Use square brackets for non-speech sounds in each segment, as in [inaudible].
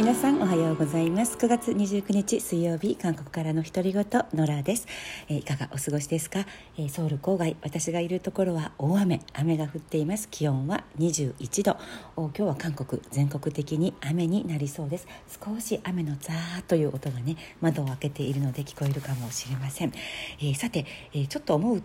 皆さんおはようございます。9月29日水曜日韓国からの独り言ノラです、えー、いかがお過ごしですか、えー、ソウル郊外私がいるところは大雨雨が降っています。気温は21度。今日は韓国全国的に雨になりそうです。少し雨のザーという音がね窓を開けているので聞こえるかもしれません、えー、さて、えちょっと思う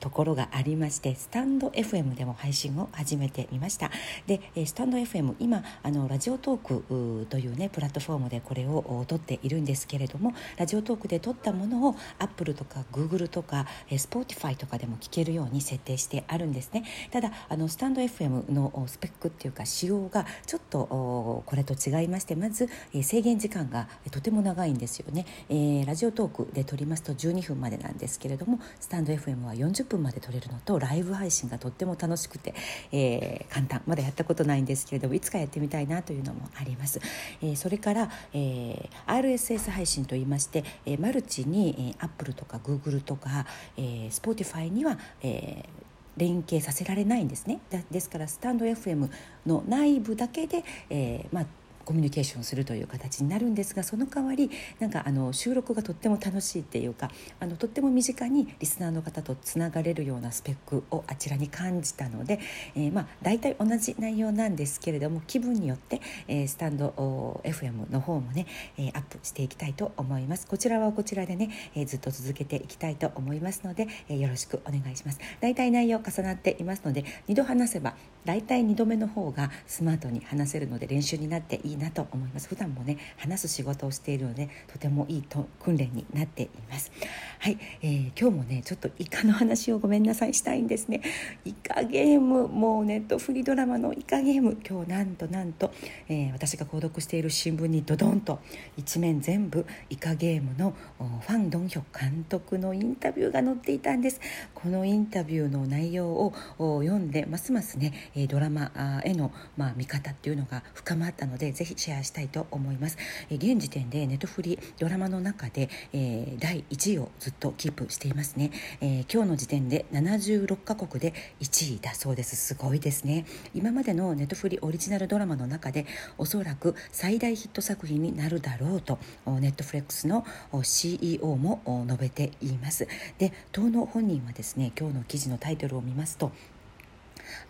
ところがありましてスタンド FM でも配信を始めてみました。でスタンド FM 今あのラジオトークというねプラットフォームでこれを撮っているんですけれどもラジオトークで撮ったものを Apple とか Google とか Spotify とかでも聞けるように設定してあるんですね。ただあのスタンド FM のスペックっていうか仕様がちょっとこれと違いましてまず制限時間がとても長いんですよね、えー、ラジオトークで撮りますと12分までなんですけれどもスタンド FM は40分まで撮れるのとライブ配信がとっても楽しくて、えー、簡単。まだやったことないんですけれどもいつかやってみたいなというのもあります、えー、それから、えー、RSS 配信といいまして、えー、マルチに、えー、Apple とか Google とか、えー、Spotify には、えー連携させられないんですね。ですからスタンド FM の内部だけで、えーまあ、コミュニケーションするという形になるんですがその代わりなんかあの収録がとっても楽しいっていうかあのとっても身近にリスナーの方とつながれるようなスペックをあちらに感じたので、えー、まあ大体同じ内容なんですけれども気分によって、えー、スタンド FM の方もね、えー、アップしていきたいと思います。こちらはこちらでね、えー、ずっと続けていきたいと思いますので、えー、よろしくお願いします。大体内容重なっていますので2度話せば大体2度目の方がスマートに話せるので練習になっていいなと思います。普段もね話す仕事をしているのでとてもいいと訓練になっています。はい、えー、今日もねちょっとイカの話をごめんなさいしたいんですね。イカゲームもうネットフリドラマのイカゲーム。今日なんとなんと、えー、私が購読している新聞にドドンと一面全部イカゲームのファン・ドンヒョ監督のインタビューが載っていたんです。このインタビューの内容を読んでますますねドラマへの、まあ、見方っていうのが深まったのでぜひシェアしたいと思います。現時点でネットフリドラマの中で、えー、第1位をずっとキープしていますね、えー、今日の時点で76カ国で1位だそうです。すごいですね。今までのネットフリオリジナルドラマの中でおそらく最大ヒット作品になるだろうとネットフレックスの CEO も述べています。で当の本人はですね今日の記事のタイトルを見ますと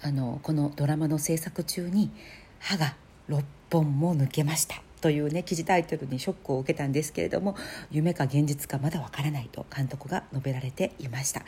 あのこのドラマの制作中に歯が6本も抜けました。というね記事タイトルにショックを受けたんですけれども夢か現実かまだわからないと監督が述べられていました。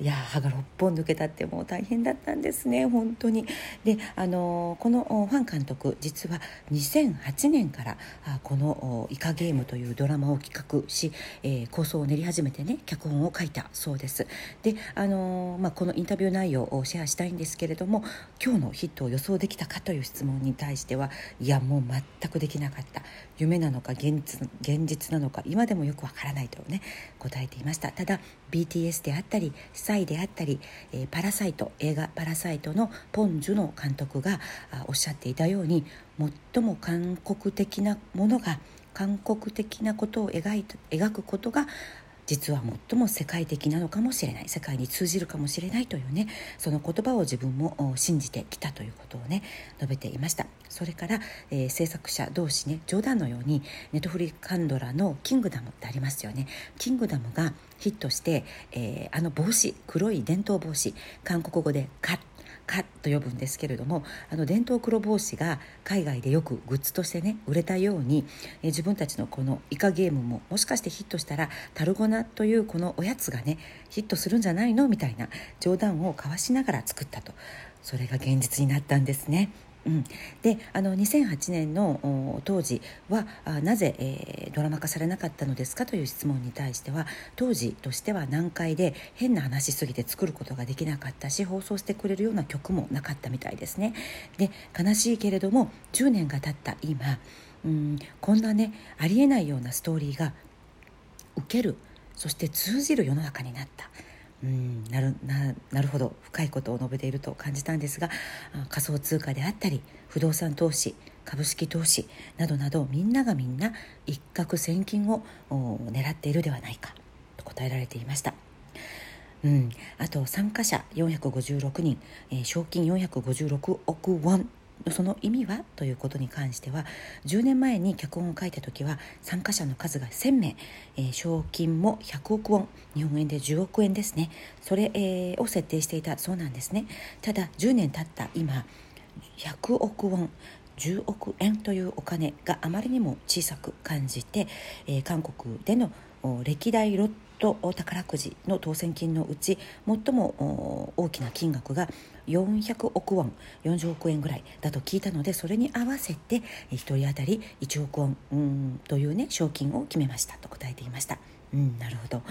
いや歯が6本抜けたってもう大変だったんですね本当に。であのこのファン監督実は2008年からこの「イカゲーム」というドラマを企画し、えー、構想を練り始めてね脚本を書いたそうです。であの、まあ、このインタビュー内容をシェアしたいんですけれども今日のヒットを予想できたかという質問に対してはいやもう全くできなかった。した。夢なのか現実現実なのか今でもよくわからないとね答えていました。ただ BTS であったりサイであったり、えー、パラサイト映画「パラサイト」のポン・ジュノ監督がおっしゃっていたように最も韓国的なものが韓国的なことを描い描くことが実は最も世界的なのかもしれない世界に通じるかもしれないというねその言葉を自分も信じてきたということをね述べていました。それから、えー、制作者同士ね冗談のようにネットフリカンドラの「キングダム」ってありますよね。キングダムがヒットして、えー、あの帽子黒い伝統帽子韓国語で「カッかと呼ぶんですけれどもあの伝統黒帽子が海外でよくグッズとしてね売れたように、え自分たちのこのイカゲームももしかしてヒットしたらタルゴナというこのおやつがねヒットするんじゃないの？みたいな冗談を交わしながら作ったとそれが現実になったんですね。うん、であの2008年の当時はあなぜ、えー、ドラマ化されなかったのですかという質問に対しては当時としては難解で変な話しすぎて作ることができなかったし放送してくれるような曲もなかったみたいですね。で悲しいけれども10年が経った今うんこんなねありえないようなストーリーが受けるそして通じる世の中になった。うんなるななるほど深いことを述べていると感じたんですが仮想通貨であったり不動産投資株式投資などなどみんながみんな一攫千金を狙っているではないかと答えられていました。うん、あと参加者456人、えー、賞金456億ウォンその意味は？ということに関しては10年前に脚本を書いた時は参加者の数が1000名、えー、賞金も100億ウォン日本円で10億円ですね。それ、えー、を設定していた。そうなんですね。ただ10年経った今100億ウォン10億円というお金があまりにも小さく感じて、えー、韓国での歴代ロッと宝くじの当選金のうち最も大きな金額が400億ウォン40億円ぐらいだと聞いたのでそれに合わせて1人当たり1億ウォンというね賞金を決めましたと答えていました。うん、なるほど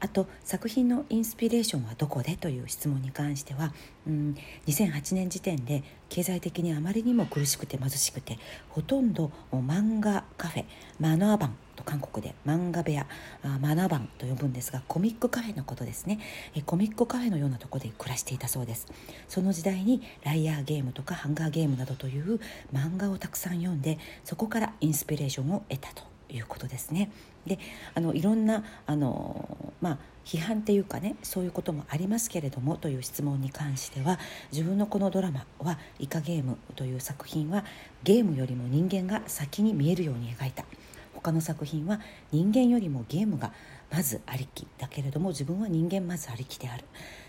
あと作品のインスピレーションはどこで？という質問に関しては、うん、2008年時点で経済的にあまりにも苦しくて貧しくてほとんど漫画カフェマナーバンと韓国で漫画部屋マナーバンと呼ぶんですがコミックカフェのことですね。コミックカフェのようなところで暮らしていたそうです。その時代にライアーゲームとかハンガーゲームなどという漫画をたくさん読んでそこからインスピレーションを得たと。いうことですね。であのいろんなあの、まあ、批判っていうかねそういうこともありますけれどもという質問に関しては自分のこのドラマは「イカゲーム」という作品はゲームよりも人間が先に見えるように描いた。他の作品は人間よりもゲームがまずありきだけれども自分は人間まずありきである。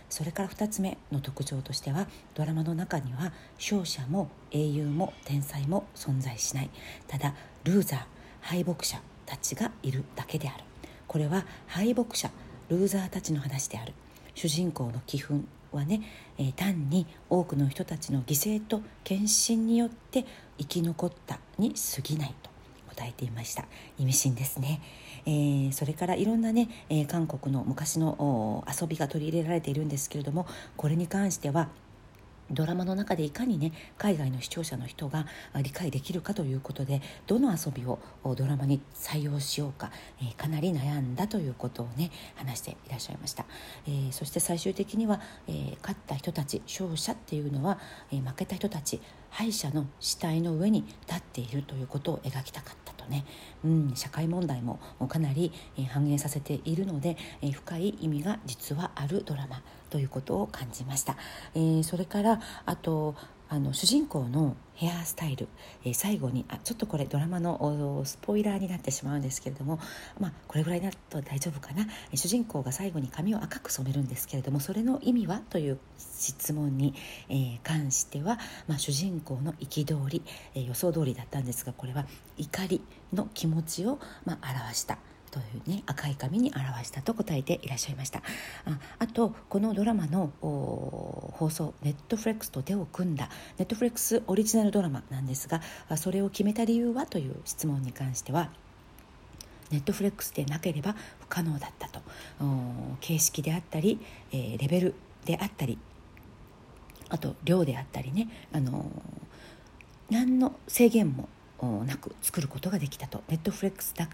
それから2つ目の特徴としてはドラマの中には勝者も英雄も天才も存在しない。ただルーザー敗北者たちがいるだけである。これは敗北者ルーザーたちの話である。主人公の気憤はね、えー、単に多くの人たちの犠牲と献身によって生き残ったに過ぎないと答えていました。意味深ですね、えー、それからいろんなね、えー、韓国の昔の遊びが取り入れられているんですけれどもこれに関してはドラマの中でいかにね海外の視聴者の人が理解できるかということでどの遊びをドラマに採用しようか、えー、かなり悩んだということをね話していらっしゃいました、えー、そして最終的には、えー、勝った人たち勝者っていうのは、え負けた人たち敗者の死体の上に立っているということを描きたかったとね、うん、社会問題もかなり反映させているのでえ深い意味が実はあるドラマ。ということを感じました。えー、それからあとあの主人公のヘアスタイル、えー、最後にあちょっとこれドラマのスポイラーになってしまうんですけれども、まあ、これぐらいだと大丈夫かな、主人公が最後に髪を赤く染めるんですけれどもそれの意味はという質問に、えー、関しては、まあ、主人公の憤り、え予想通りだったんですがこれは怒りの気持ちを、まあ、表した。というね赤い紙に表したと答えていらっしゃいました。ああとこのドラマの放送ネットフレックスと手を組んだネットフレックスオリジナルドラマなんですがそれを決めた理由はという質問に関してはネットフレックスでなければ不可能だったと。形式であったり、えー、レベルであったりあと量であったりね、あの何の制限もなく作ることができたと。ネットフレックスだ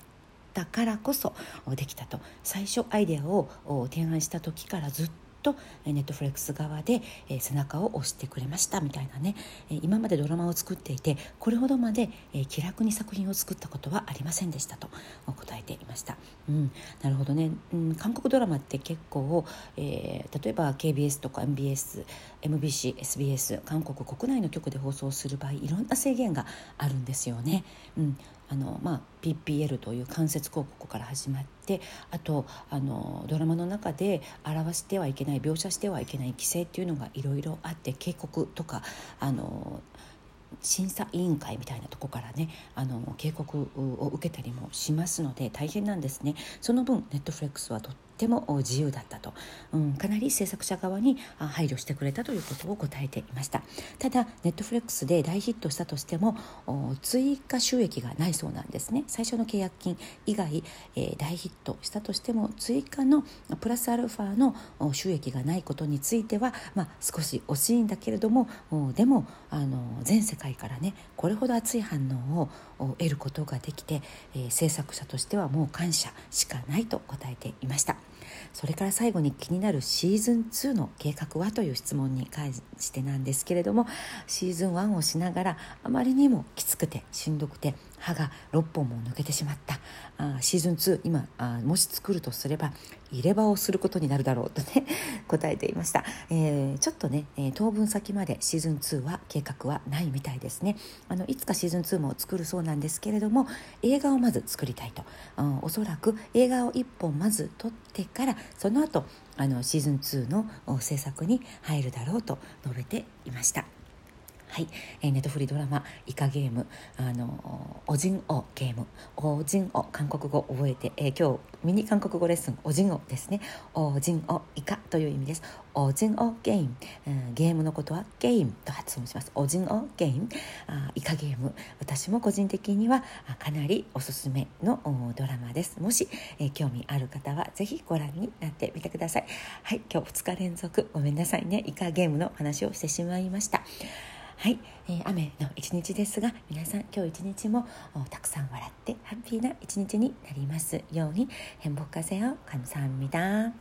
ったからこそできたと。最初アイデアを提案した時からずっとネットフレックス側で背中を押してくれましたみたいなね。今までドラマを作っていてこれほどまで気楽に作品を作ったことはありませんでしたと答えていました、うん、なるほどね、うん、韓国ドラマって結構、えー、例えば KBS とか MBS MBC、SBS 韓国国内の局で放送する場合いろんな制限があるんですよね。うん、あのまあ、PPL という間接広告から始まってあとあのドラマの中で表してはいけない描写してはいけない規制っていうのがいろいろあって警告とかあの審査委員会みたいなとこからねあの警告を受けたりもしますので大変なんですね。その分ネットフレックスはとっても自由だったと、うん、かなり制作者側に配慮してくれたということを答えていました。ただネットフレックスで大ヒットしたとしても追加収益がないそうなんですね。最初の契約金以外、えー、大ヒットしたとしても追加のプラスアルファの収益がないことについては、まあ、少し惜しいんだけれどもでもあの全世界からねこれほど熱い反応を得ることができて、えー、制作者としてはもう感謝しかないと答えていました。それから最後に気になるシーズン2の計画はという質問に関してなんですけれどもシーズン1をしながらあまりにもきつくてしんどくて歯が6本も抜けてしまった。あシーズン2今あもし作るとすれば入れ歯をすることになるだろうとね [laughs] 答えていました、えー、ちょっとね、えー、当分先までシーズン2は計画はないみたいですね。あのいつかシーズン2も作るそうなんですけれども映画をまず作りたいと、うん、おそらく映画を1本まず撮ってからその後あのシーズン2の制作に入るだろうと述べていました。はい、えー、ネットフリドラマ「イカゲーム」あの「おじんおゲーム」「おじんお」韓国語覚えて、えー、今日ミニ韓国語レッスン「おじんお」ですね「おじんおイカ」という意味です「おじんおゲーム」うん、ゲームのことは「ゲーム」と発音します「おじんおゲーム」あイカゲーム。私も個人的にはかなりおすすめのドラマです。もし、えー、興味ある方はぜひご覧になってみてください。はい。今日2日連続ごめんなさいね。イカゲームの話をしてしまいました。はい、えー、雨の一日ですが皆さん今日一日もたくさん笑ってハッピーな一日になりますように행복하세요감사합니다